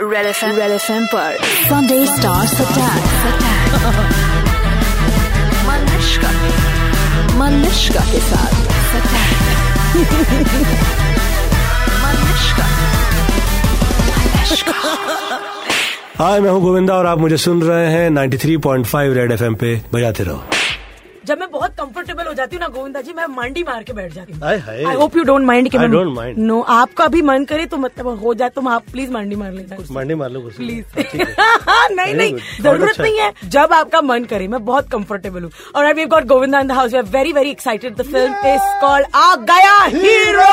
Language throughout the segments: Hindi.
Red F red F M पर Sunday stars attack Malishka Malishka के साथ मनुष्का हाय मैं हूँ गोविंदा और आप मुझे सुन रहे हैं 93.5 रेड एफएम पे। बजाते रहो। जब मैं बहुत कंफर्टेबल हो जाती हूँ ना गोविंदा जी मैं मांडी मार के बैठ जाती हूँ। I hope you don't mind I don't mind. No आपका भी मन करे तो मतलब हो जाए तो आप प्लीज़ मांडी मार लेना। मंडी मार लो प्लीज़ है। नहीं नहीं ज़रूरत अच्छा। नहीं है। जब आपका मन करे मैं बहुत कंफर्टेबल हूँ। और we got Govinda in the house we are very very excited the film is called Aa Gaya Hero.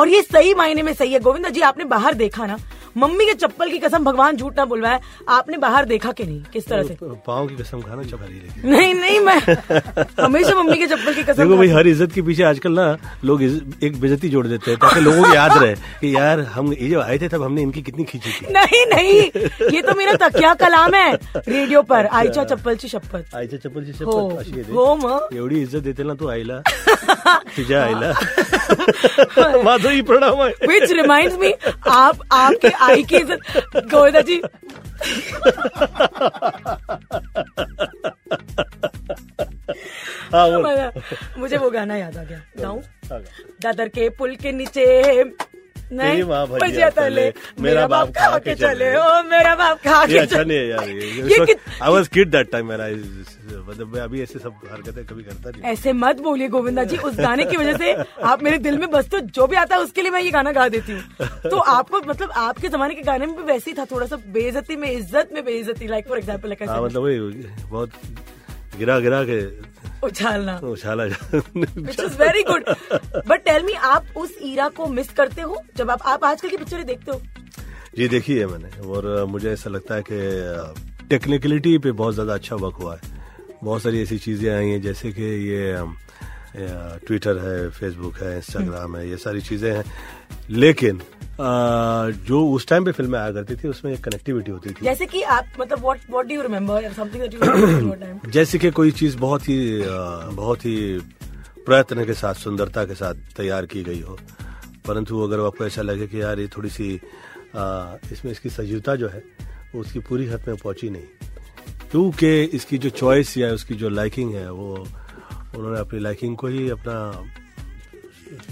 और ये सही मायने में सही है। गोविंदा जी आपने बाहर देखा ना मम्मी के चप्पल की कसम भगवान झूठ ना बुलवाए। आपने बाहर देखा कि नहीं? किस तरह से? पाँव की कसम खाना चपारी लेकिन नहीं नहीं मैं हमेशा मम्मी के चप्पल की कसम देखो भाई हर इज़्ज़त के पीछे आजकल ना लोग एक बेजती जोड़ देते हैं ताकि लोगों को याद रहे कि यार हम ये जब आए थे तब हमने इनकी कितनी खींची थी। नहीं नहीं ये तो मेरा तकिया कलाम है रेडिओ पर आयच्या चप्पलची शपथ। आईच्या चप्पलची शपथ अशी हो मग एवढी इज़्ज़त देते ना तू आईला तुझ्या आईला माझंही प्रणाम। आहे विच मी आप आपकी आई की इज़्ज़त गोविंदा जी हाँ मुझे वो गाना याद आ गया। गाऊं हाँ, दादर के पुल के नीचे तेरी माँ भजिया तले, मेरा बाप खा के चले। ओ मेरा बाप खा के अच्छा नहीं है यार I was kid that time I मतलब मैं अभी ऐसे सब हरकतें कभी करता नहीं ऐसे मत बोलिए गोविंदा जी उस गाने की वजह से आप मेरे दिल में बस तो जो भी आता है उसके लिए मैं ये गाना गा देती हूँ। तो आपको मतलब आपके जमाने के गाने में भी वैसे ही था थोड़ा सा बेइज्जती में इज़्ज़त में बेइज्जती लाइक फॉर एग्ज़ाम्पल मतलब बहुत गिरा गिरा के उछालना। उछाला very good but tell me आप उस ईरा को मिस करते हो? जब आप आप आजकल की पिक्चरें देखते हो। ये देखी है मैंने। और मुझे ऐसा लगता है कि टेक्निकलिटी पे बहुत ज़्यादा अच्छा वर्क हुआ है। बहुत सारी ऐसी चीज़ें आई हैं जैसे कि ये ट्विटर है फेसबुक है इंस्टाग्राम है ये सारी चीज़ें हैं। लेकिन जो उस टाइम पे फ़िल्में आया करती थी उसमें एक कनेक्टिविटी होती थी। जैसे कि आप मतलब what what do you remember something that you time जैसे कि कोई चीज़ बहुत ही बहुत ही प्रयत्न के साथ सुंदरता के साथ तैयार की गई हो। परंतु अगर आपको ऐसा लगे कि यार ये थोड़ी सी अ, इसमें इसकी सजीवता जो है वो उसकी पूरी हद में पहुँची नहीं। क्योंकि इसकी जो चॉइस या उसकी जो लाइकिंग है वो उन्होंने अपनी लाइकिंग को ही अपना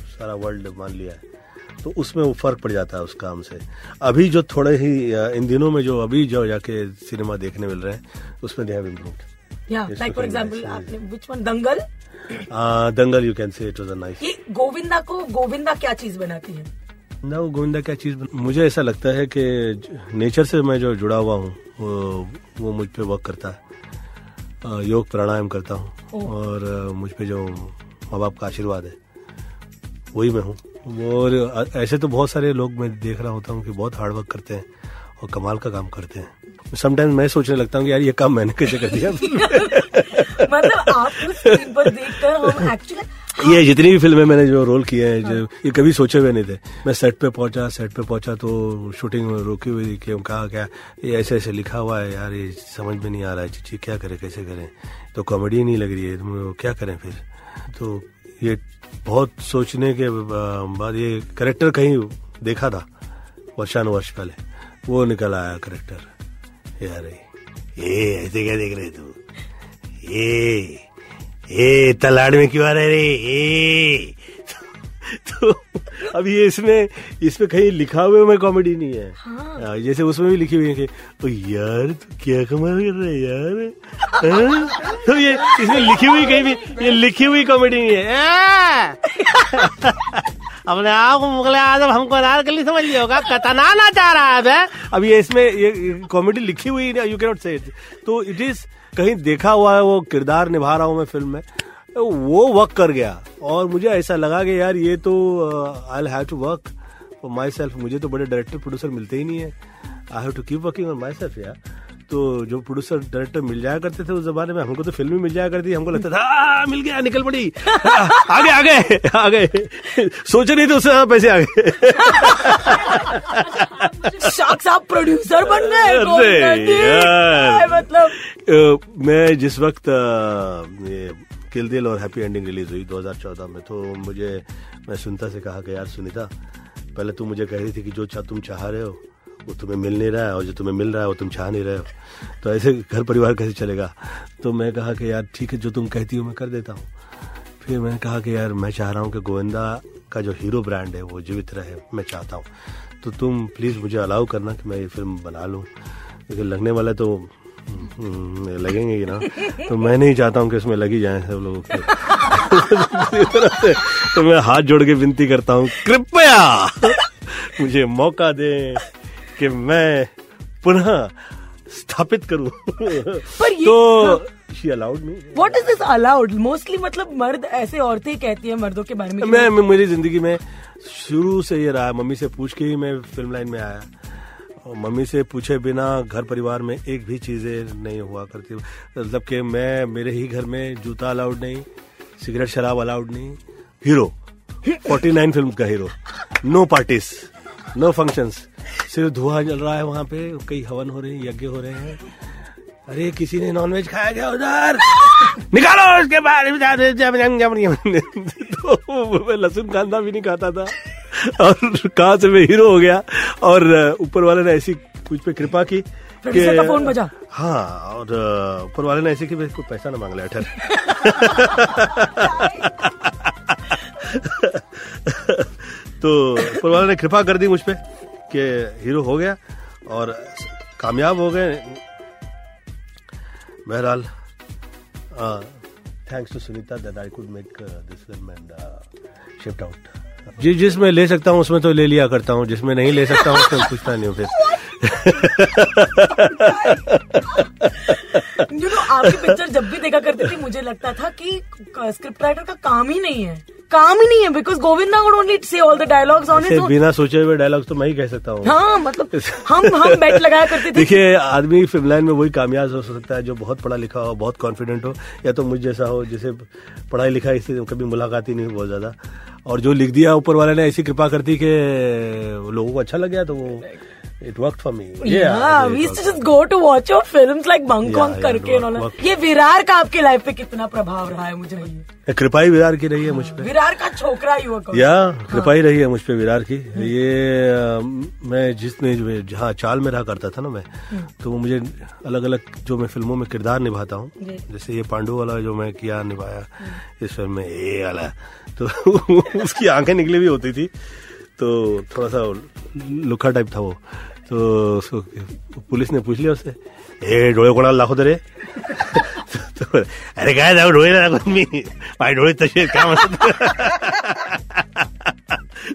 सारा वर्ल्ड मान लिया है। तो उसमें वो फ़र्क पड़ जाता है उस काम से। अभी जो थोड़े ही इन दिनों में जो अभी जो जाके सिनेमा देखने मिल रहे हैं उसमें दे हैव इम्प्रूव्ड या लाइक फॉर एग्जांपल आपने which one Dangal? Dangal you can say it was a nice Govinda को गोविंदा क्या चीज़ बनाती है? ना वो गोविंदा क्या चीज़ मुझे ऐसा लगता है कि नेचर से मैं जो जुड़ा हुआ हूँ वो, वो मुझ पे वर्क करता है। योग प्राणायाम करता हूँ और मुझ पे जो माँ बाप का आशीर्वाद है वही मैं हूँ। और ऐसे तो बहुत सारे लोग मैं देख रहा होता हूँ कि बहुत हार्ड वर्क करते हैं और कमाल का काम करते हैं। समटाइम्स मैं सोचने लगता हूँ कि यार ये काम मैंने कैसे कर दिया? मतलब आप स्क्रीन पर देखकर हम एक्चुअली ये जितनी भी फ़िल्में मैंने जो रोल किए हैं जो ये कभी सोचे हुए नहीं थे। मैं सेट पे पहुँचा सेट पे पहुँचा तो शूटिंग में रोकी हुई थी हम कहा क्या ये ऐसे ऐसे लिखा हुआ है यार ये समझ में नहीं आ रहा है चीची क्या करें कैसे करें? तो कॉमेडी नहीं लग रही है तो क्या करें फिर? तो ये बहुत सोचने के बाद ये करेक्टर कहीं देखा था, वर्षानुवर्ष पहले। वो निकल आया करेक्टर यार ये ऐसे क्या देख रहे तू? ये ये तलाड़ में क्यों आ रहे रे? ए तो अब ये इसमें इसमें कहीं लिखा हुआ में कॉमेडी नहीं है। हाँ, जैसे उसमें भी लिखी हुई है कि ओ यार तू क्या कमाल कर रहा है यार? हाँ? तो ये इसमें लिखी हुई कहीं भी ये लिखी हुई कॉमेडी नहीं है। अपने आप को मुगल आज़म हमको अनारकली समझ लिया होगा। कतना ना चाह रहा है बे। अब ये इसमें ये कॉमेडी लिखी हुई है यू कैनॉट से तो इट इज़ कहीं देखा हुआ है वो किरदार निभा रहा हूँ मैं फ़िल्म में। वो वर्क कर गया। और मुझे ऐसा लगा कि यार ये तो I have to work for myself मुझे तो बड़े डायरेक्टर प्रोड्यूसर मिलते ही नहीं है। I have to keep working on myself यार। तो जो प्रोड्यूसर डायरेक्टर मिल जाया करते थे उस जमाने में हमको तो फ़िल्म ही मिल जाया करती थी। हमको लगता था "आ, मिल गया निकल पड़ी। आगे आगे आगे। सोचे नहीं तो उससे हाँ, पैसे आ गए। प्रोड्यूसर बन गए मतलब। मैं जिस वक्त किल दिल और हैप्पी एंडिंग रिलीज़ हुई 2014 में। तो मुझे, मैं सुनीता से कहा कि यार सुनीता, पहले तू मुझे कह रही थी कि जो चाह तुम चाह रहे हो, वो तुम्हें मिल नहीं रहा है और जो तुम्हें मिल रहा है, वो तुम चाह नहीं रहे हो। तो ऐसे घर परिवार कैसे चलेगा? तो मैं कहा कि यार ठीक है, जो तुम कहती हो मैं कर देता हूँ। फिर मैंने कहा कि यार मैं चाह रहा हूँ कि गोविंदा का जो हीरो ब्रांड है, वो जीवित रहे, मैं चाहता हूँ। तो तुम प्लीज़ मुझे अलाउ करना कि मैं ये फ़िल्म बना लूँ। लेकिन लगने वाला तो लगेंगे ही ना। तो मैं नहीं चाहता हूँ कि इसमें लगी जाए सब लोगों के। तो मैं हाथ जोड़ के विनती करता हूँ कृपया मुझे मौका दें कि मैं पुनः स्थापित करूँ। पर ये- तो she allowed me what is this allowed mostly मतलब मर्द ऐसे औरतें कहती है मर्दों के बारे में मैं, मैं मेरी ज़िंदगी में शुरू से ये रहा मम्मी से पूछ के ही मैं फ़िल्म लाइन में आया। और मम्मी से पूछे बिना घर परिवार में एक भी चीज़ें नहीं हुआ करती मतलब कि मैं मेरे ही घर में जूता अलाउड नहीं सिगरेट शराब अलाउड नहीं हीरो 49 फ़िल्म का hero no parties no functions सिर्फ़ धुआँ जल रहा है वहाँ पे कई हवन हो रहे हैं यज्ञ हो रहे हैं अरे किसी ने नॉनवेज खाया गया उधर निकालो उसके बाद तो लहसुन कांदा भी नहीं खाता था और कहा से मैं हीरो हो गया और ऊपर वाले ने ऐसी कुछ पे कृपा की का फ़ोन बजा। हाँ और ऊपर वाले ने ऐसे कि कोई पैसा ना मांग लिया अठर तो ऊपर वाले ने कृपा कर दी मुझ पे कि हीरो हो गया और कामयाब हो गए। बहरहाल thanks to Sunita that I could make this film and shift out जी जिसमें ले सकता हूँ, उसमें तो ले लिया करता हूँ। जिसमें नहीं ले सकता हूँ, उसमें पूछता नहीं हूँ फिर। नो आपकी पिक्चर जब भी देखा करती थी, मुझे लगता था कि स्क्रिप्ट राइटर का काम ही नहीं है। काम ही नहीं है because Govinda would only say all the dialogues on his बिना सोचे हुए डायलॉग्स तो मैं ही कह सकता हूँ। हाँ मतलब हम हम बेट लगाया करते थे। देखिए आदमी फ़िल्म लाइन में वही कामयाब हो सकता है जो बहुत पढ़ा लिखा हो बहुत कॉन्फिडेंट हो या तो मुझ जैसा हो जिसे पढ़ाई लिखाई से कभी मुलाकात ही नहीं बहुत ज़्यादा। और जो लिख दिया ऊपर वाले ने ऐसी कृपा कर दी कि लोगों को अच्छा लग गया तो वो it work for me Yeah, we used to just go to watch your films like Bangkok Yeah, yeah, करके and all that. ये विरार का आपकी लाइफ पे कितना प्रभाव रहा है मुझे कृपा ही विरार की रही है मुझ पे। विरार का छोकरा युवक या कृपा ही। रही है मुझ पे विरार की। ये मैं जिसने जो- जहाँ चाल में रहा करता था ना मैं तो वो मुझे अलग अलग जो मैं फ़िल्मों में किरदार निभाता हूँ। जैसे ये पांडु वाला जो मैं किया निभाया इस फ़िल्म में ये वाला। तो उसकी आँखें निकली हुई होती थी। तो थोड़ा सा लुखा टाइप था वो। तो उसको पुलिस ने पूछ लिया उससे, ए, डोळे कोणाला दाखवतो रे? तो अरे काय डोळे नाही दाखवत मी. माझे डोळे तसे काय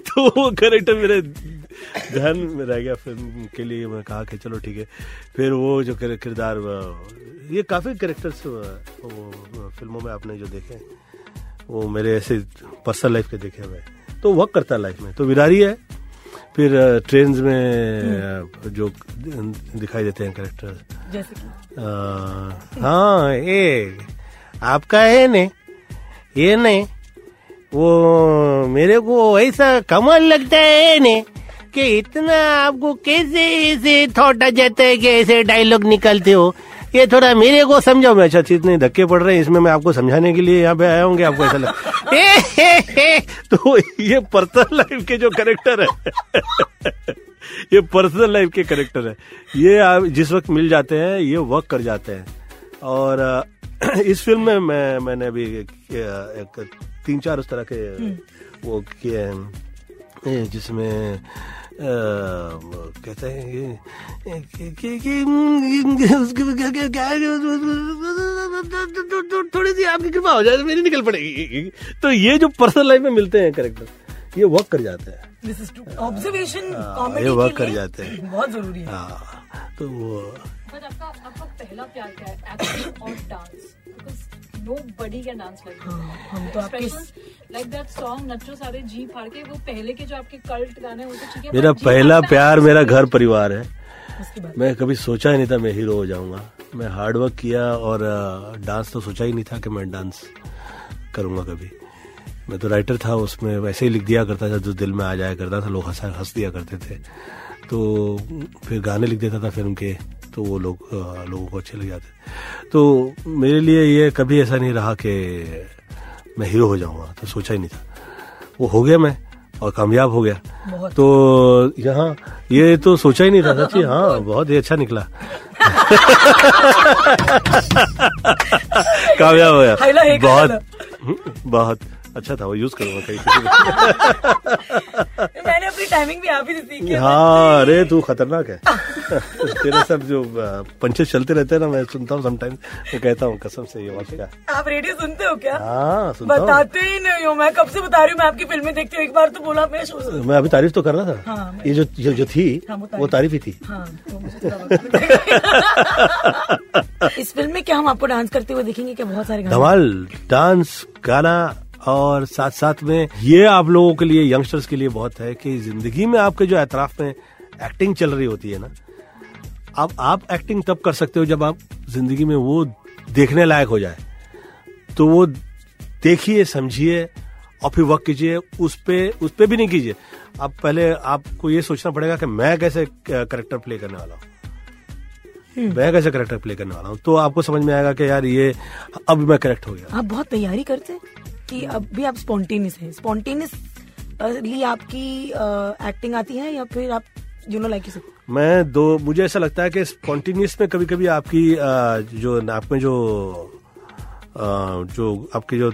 तो वो करेक्टर मेरे ध्यान में रह गया फ़िल्म के लिए मैं कहा कि चलो ठीक है। फिर वो जो किरदार ये काफ़ी करेक्टर्स फ़िल्मों में आपने जो देखे वो मेरे ऐसे पर्सनल लाइफ के देखे हुए हैं। तो वर्क करता है लाइफ में। तो विरारी है फिर ट्रेन में जो दिखाई देते हैं कैरेक्टर जैसे हाँ ये आपका है ने ये नहीं वो मेरे को ऐसा कमाल लगता है ने कि इतना आपको कैसे ऐसे थॉट आ जाता है कि ऐसे डायलॉग निकलते हो। ये थोड़ा मेरे को समझाओ मैं अच्छा इतने धक्के पड़ रहे हैं इसमें मैं आपको समझाने के लिए यहाँ पे आया होंगे आपको ऐसा लग ए, हे, हे, तो ये पर्सनल लाइफ के जो करेक्टर है ये पर्सनल लाइफ के करेक्टर है। ये आप जिस वक्त मिल जाते हैं ये वर्क कर जाते हैं। और इस फ़िल्म में मैं मैंने अभी एक, तीन चार उस तरह के वो किए हैं जिसमें कहते हैं कि- कि- कि- उसके- क्या- क्या- क्या- थोड़ी सी आपकी कृपा हो जाए तो मेरी निकल पड़ेगी। तो ये जो पर्सनल लाइफ में मिलते हैं करेक्टर ये वर्क कर जाते हैं। दिस इज़ टू ऑब्जर्वेशन हाँ, कॉमेडी ये वर्क कर जाते हैं। बहुत ज़रूरी है। हाँ तो वो आपका आपका पहला प्यार क्या है? एक्टिंग और dance nobody can dance like हम तो आपके लाइक दैट सॉन्ग नच्चो सारे जी फाड़ के वो पहले के जो आपके कल्ट गाने होते ठीक है मेरा पहला प्यार मेरा घर परिवार है। मैं कभी सोचा ही नहीं था मैं हीरो हो जाऊँगा। मैं हार्ड वर्क किया और डांस तो सोचा ही नहीं था कि मैं डांस करूँगा कभी। मैं तो राइटर था उसमें वैसे ही लिख दिया करता था जो दिल में आ जाया करता था लोग हंसा हंस दिया करते थे। तो फिर गाने लिख देता था फ़िल्म के तो वो लोग लोगों को अच्छे लग जाते तो मेरे लिए ये कभी ऐसा नहीं रहा कि मैं हीरो हो जाऊँगा तो सोचा ही नहीं था। वो हो गया मैं और कामयाब हो गया। तो यहाँ ये तो सोचा ही नहीं था सच्ची हाँ बहुत ही अच्छा निकला। कामयाब हो गया। बहुत बहुत। अच्छा था वो यूज़ करूँगा कहीं मैंने अपनी टाइमिंग भी आप ही सीखी हाँ अरे तू खतरनाक है। तेरे सब जो पंचेस चलते रहते हैं ना मैं सुनता हूँ समटाइम्स मैं कहता हूँ कसम से ये बात क्या आप रेडियो सुनते हो क्या? हाँ सुनता हूँ। बताते ही नहीं हो मैं कब से बता रही हूँ मैं आपकी फ़िल्में देखती हूँ एक बार तो बोला मैं शो मैं अभी तारीफ़ तो कर रहा था। हाँ, ये जो जो, जो थी हाँ, वो तारीफ़ ही थी। हाँ तो बहुत- इस फ़िल्म में क्या हम आपको डांस करते हुए देखेंगे क्या बहुत सारे धमाल डांस गाना और साथ साथ में ये आप लोगों के लिए यंगस्टर्स के लिए बहुत है कि ज़िंदगी में आपके जो एतराफ में एक्टिंग चल रही होती है ना अब आप एक्टिंग तब कर सकते हो जब आप ज़िंदगी में वो देखने लायक हो जाए। तो वो देखिए समझिए और फिर वर्क कीजिए उस पे उस पे भी नहीं कीजिए। आप पहले आपको ये सोचना पड़ेगा कि मैं कैसे करेक्टर प्ले करने वाला हूँ। मैं कैसे करेक्टर प्ले करने वाला हूँ? तो आपको समझ में आएगा कि यार ये अब मैं करेक्ट हो गया। आप बहुत तैयारी करते हैं। कि अब भी आप स्पॉन्टेनियस हैं। स्पॉन्टेनियस ली आपकी एक्टिंग आती है या फिर आप यू नो लाइक मैं दो मुझे ऐसा लगता है कि स्पॉन्टेनियस में कभी कभी आपकी जो आप में जो जो आपकी जो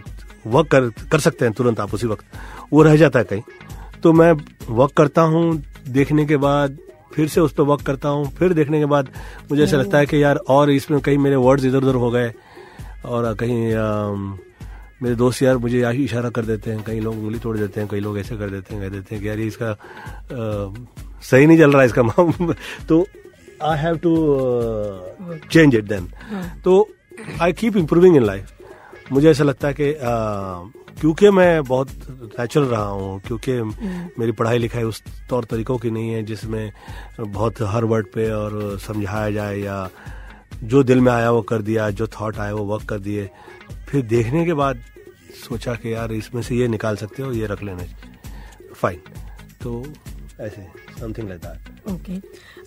वर्क कर कर सकते हैं तुरंत आप उसी वक्त वो रह जाता है कहीं। तो मैं वर्क करता हूँ देखने के बाद फिर से उस पर वर्क करता हूँ फिर देखने के बाद मुझे ऐसा लगता है कि यार और इसमें कहीं मेरे वर्ड्स इधर उधर हो गए और कहीं अम, मेरे दोस्त यार मुझे यही इशारा कर देते हैं कई लोग उंगली तोड़ देते हैं कई लोग ऐसे कर देते हैं कह देते हैं कि यार ये इसका अ, सही नहीं चल रहा है इसका माम। तो I have to change it then तो I keep improving in life मुझे ऐसा लगता है कि क्योंकि मैं बहुत नेचुरल रहा हूँ क्योंकि मेरी पढ़ाई लिखाई उस तौर तरीकों की नहीं है जिसमें बहुत हर वर्ड पे और समझाया जाए या जो दिल में आया वो कर दिया जो थॉट आया वो वर्क कर दिए। फिर देखने के बाद सोचा कि यार इसमें से ये निकाल सकते हो ये रख लेना। फाइन तो ऐसे something like that okay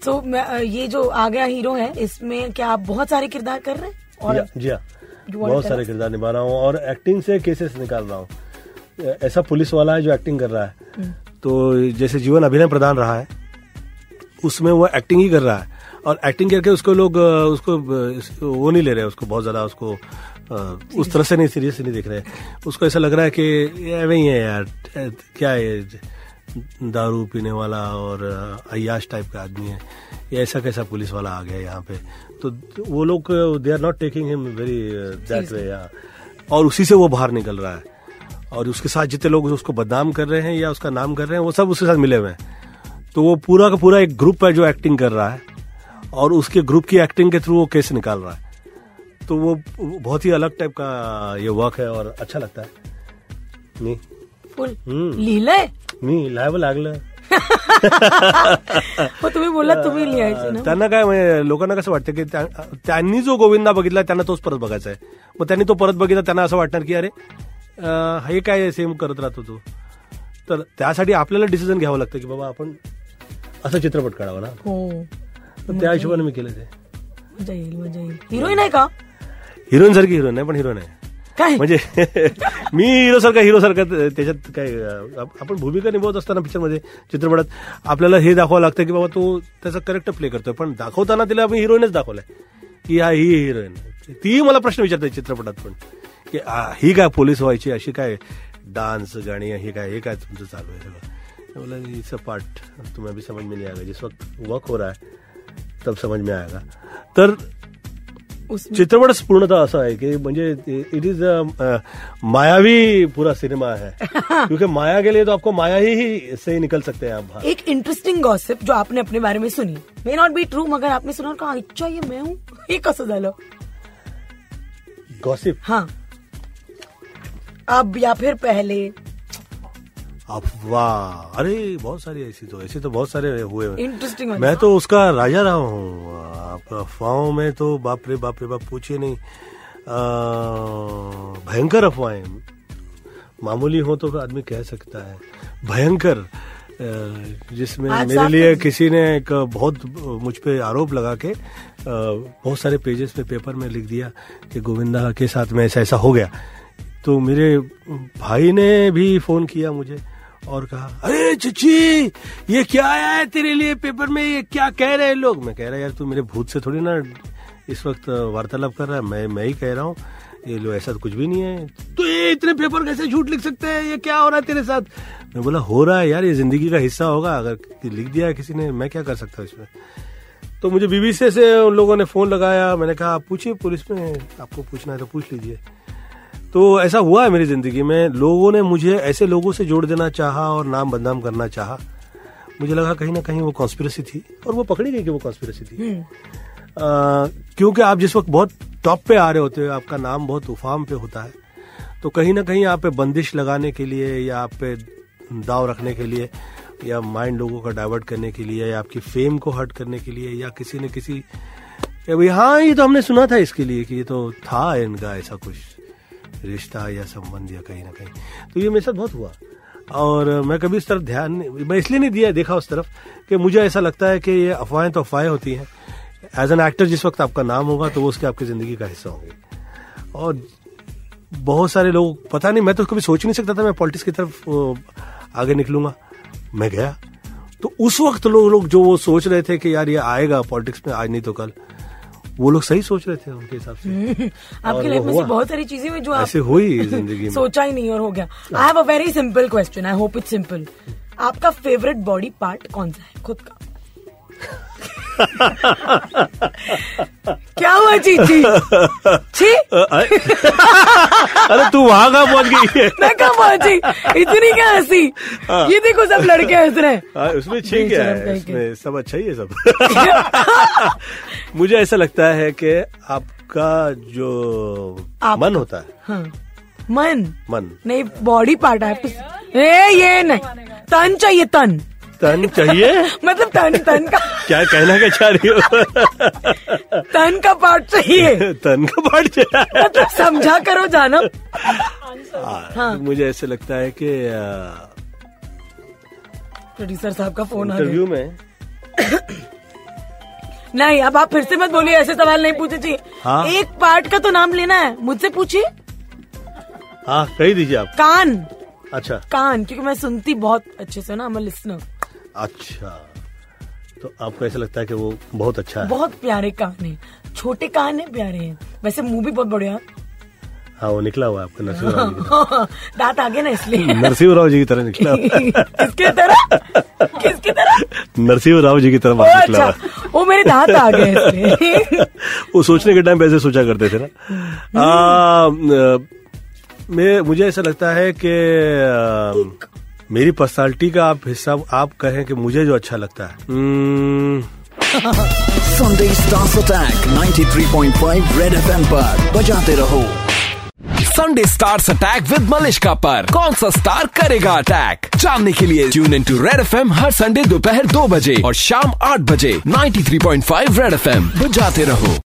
so ये जो आ गया हीरो है इसमें क्या आप बहुत सारे किरदार कर रहे हैं? और जी हाँ बहुत सारे किरदार निभा रहा हूँ और एक्टिंग से केसेस निकाल रहा हूँ। ऐसा पुलिस वाला है जो एक्टिंग कर रहा है। हम्म। तो जैसे जीवन अभिनय प्रदान रहा है उसमें वो एक्टिंग ही कर रहा है। और एक्टिंग करके उसको लोग उसको वो नहीं ले रहे उसको बहुत ज़्यादा उसको उस तरह से नहीं सीरियस नहीं देख रहे। उसको ऐसा लग रहा है कि ये वही है यार क्या है दारू पीने वाला और अ, अय्याश टाइप का आदमी है। ये ऐसा कैसा पुलिस वाला आ गया यहाँ पे? तो वो लोग they are not taking him very that way या। और उसी से वो बाहर निकल रहा है। और उसके साथ जितने लोग उसको बदनाम कर रहे हैं या उसका नाम कर रहे हैं वो सब उसके साथ मिले हुए हैं। तो वो पूरा का पूरा एक ग्रुप है जो एक्टिंग कर रहा है। और उसके ग्रुप की एक्टिंग के थ्रू वो केस निकाल रहा है। तो वो बहुत ही अलग टाइप का ये वर्क है और अच्छा लगता है। हम्म. लिहिलंय मी लिहावं लागलं। तुम्ही बोला तुम्ही लिहायचे ना? त्यांना काय म्हणजे लोकांना कसं वाटतं की त्या- त्यांनी जो गोविंदा बघितला त्यांना तोच परत बघायचा आहे. मग त्यांनी तो परत बघितला त्यांना असं वाटणार की अरे हे काय सेम करत राहतो तो. तर त्यासाठी आपल्याला डिसिजन घ्यावं लागतं की बाबा आपण असं चित्रपट काढावा ना. हो. त्या हिशोबाने मी केलं ते. मजा येईल मजा येईल हिरोईन आहे का? हिरोईन सारखी हिरोईन नाही पण हिरोईन आहे काय? म्हणजे मी हिरो सारखा हिरो सारखा त्याच्यात काय आप- आपण भूमिका निभवत असताना पिक्चरमध्ये चित्रपटात आपल्याला हे दाखवावं लागतं की बाबा तो त्याचा करेक्ट प्ले करतोय. पण दाखवताना तिला आम्ही हिरोईनच दाखवलाय. की हा ही हिरोईन तीही मला प्रश्न विचारते चित्रपटात पण की आ, ही काय पोलीस व्हायची? अशी काय डान्स गाणी हे काय हे काय तुमचं चालू आहे सगळं? बोला इट्स अ पार्ट तुम्हें अभी समझ में नहीं जिस वक्त वर्क हो रहा है. तब समझ में आएगा। तर चित्रपट पूर्णतः असं आहे की म्हणजे इट इज़ मायावी पूरा सिनेमा है। क्योंकि माया के लिए तो आपको माया ही ही से ही निकल सकते हैं आप एक इंटरेस्टिंग गॉसिप जो आपने अपने बारे में सुनी। मे नॉट बी ट्रू मगर आपने सुना और कहा अच्छा ये मैं हूँ। हे कसं झालं गॉसिप हाँ। अब या फिर पहले अफवाह अरे बहुत सारी ऐसी तो ऐसे तो बहुत सारे हुए इंटरेस्टिंग मैं तो। उसका राजा रहा हूँ। अफवाहों में तो बाप रे बाप रे बाप पूछिए नहीं। भयंकर अफवाहें। मामूली हो तो आदमी कह सकता है। भयंकर जिसमें मेरे लिए किसी ने एक बहुत मुझ पे आरोप लगा के बहुत सारे पेजेस पे पेपर में लिख दिया कि गोविंदा के साथ में ऐसा ऐसा हो गया। तो मेरे भाई ने भी फ़ोन किया मुझे। और कहा, अरे चची, ये क्या आया है तेरे लिए पेपर में? ये क्या कह रहे हैं लोग? मैं कह रहा, यार, तू मेरे भूत से थोड़ी ना इस वक्त वार्तालाप कर रहा है। मैं मैं ही कह रहा हूँ, ये लो, ऐसा तो कुछ भी नहीं है। तो ये इतने पेपर कैसे झूठ लिख सकते हैं? ये क्या हो रहा है तेरे साथ? मैं बोला, हो रहा है यार, ये ज़िंदगी का हिस्सा होगा, अगर लिख दिया है किसी ने, मैं क्या कर सकता हूँ इसमें? तो मुझे बीबीसी से उन लोगों ने फ़ोन लगाया, मैंने कहा, आप पूछिए पुलिस में, आपको पूछना है तो पूछ लीजिए। तो ऐसा हुआ है मेरी ज़िंदगी में। लोगों ने मुझे ऐसे लोगों से जोड़ देना चाहा और नाम बदनाम करना चाहा। मुझे लगा कहीं ना कहीं वो कॉन्स्पिरसी थी और वो पकड़ी गई कि वो कॉन्स्पिरसी थी। आ, क्योंकि आप जिस वक्त बहुत टॉप पे आ रहे होते हो आपका नाम बहुत उफाम पे होता है तो कहीं ना कहीं आप पे बंदिश लगाने के लिए या आप पे दाव रखने के लिए या माइंड लोगों का डाइवर्ट करने के लिए या आपकी फेम को हर्ट करने के लिए या किसी ने किसी भाई हाँ ये तो हमने सुना था इसके लिए कि ये तो था इनका ऐसा कुछ। रिश्ता या संबंध या कहीं ना कहीं। तो ये मेरे साथ बहुत हुआ। और मैं कभी इस तरफ़ ध्यान मैं इसलिए नहीं दिया, देखा उस तरफ़ कि मुझे ऐसा लगता है कि ये अफवाहें तो अफवाहें होती हैं। एज एन एक्टर जिस वक्त आपका नाम होगा तो वो उसके आपकी ज़िंदगी का हिस्सा होंगे। और बहुत सारे लोग, पता नहीं, मैं तो कभी सोच नहीं सकता था मैं पॉलिटिक्स की तरफ़ आगे निकलूँगा। मैं गया। तो उस वक्त लोग लोग जो वो सोच रहे थे कि यार ये आएगा पॉलिटिक्स में, आज नहीं तो कल। वो लोग सही सोच रहे थे उनके हिसाब से। आपके लाइफ में से बहुत सारी चीज़ें हुई जो ऐसे हुई ज़िंदगी में। सोचा ही नहीं और हो गया। I have a very simple question I hope it simple आपका फेवरेट बॉडी पार्ट कौन सा है? खुद का। क्या हुआ चीची छी? अरे तू वहाँ कहाँ पहुँच गई? है मैं कहा पहुँची इतनी क्या हँसी? ये देखो सब लड़के हंस रहे हैं। हाँ, उसमें ठीक बेशरम है उसमें सब अच्छा ही है सब। मुझे ऐसा लगता है कि आपका जो आप- मन होता है। हाँ। मन? मन। नहीं बॉडी पार्ट है ए ये नहीं। तन चाहिए तन। तन चाहिए? मतलब तन तन का क्या कहना क्या चाह रही हो? तन का पार्ट चाहिए। तन का पार्ट चाहिए। मतलब समझा करो जाना हाँ, मुझे ऐसे लगता है कि प्रोड्यूसर साहब का फ़ोन इंटरव्यू में। नहीं अब आप फिर से मत बोलिए ऐसे सवाल नहीं पूछे चाहिए। हाँ। एक पार्ट का तो नाम लेना है मुझसे पूछिए। हाँ कही दीजिए आप। कान। अच्छा। कान क्योंकि मैं सुनती बहुत अच्छे से ना मैं लिसनर अच्छा। तो आपको ऐसा लगता है कि वो बहुत अच्छा है? बहुत प्यारे कान है छोटे कान है प्यारे हैं। वैसे मुँह भी बहुत बढ़िया। हाँ वो निकला हुआ आपका नरसिंह राव जी दांत आगे ना इसलिए। नरसिंह राव जी की तरह निकला किसके तरह? किसकी तरह? नरसिंह राव जी की तरह बात निकला हुआ अच्छा। वो मेरे दांत आ गए वो सोचने के टाइम पे ऐसे सोचा करते थे ना। आ, मैं मुझे ऐसा लगता है कि मेरी पर्सनालिटी का आप हिस्सा आप कहें कि मुझे जो अच्छा लगता है। Sunday stars attack 93.5 red FM पर। बजाते रहो। Sunday stars attack with Malishka पर। कौन सा स्टार करेगा अटैक जानने के लिए tune in to red F her Sunday दोपहर दो बजे और शाम आठ बजे। 93.5 रेड एफ़ बजाते रहो।